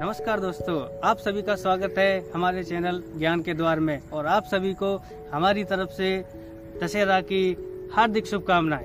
नमस्कार दोस्तों, आप सभी का स्वागत है हमारे चैनल ज्ञान के द्वार में और आप सभी को हमारी तरफ़ से दशहरा की हार्दिक शुभकामनाएँ।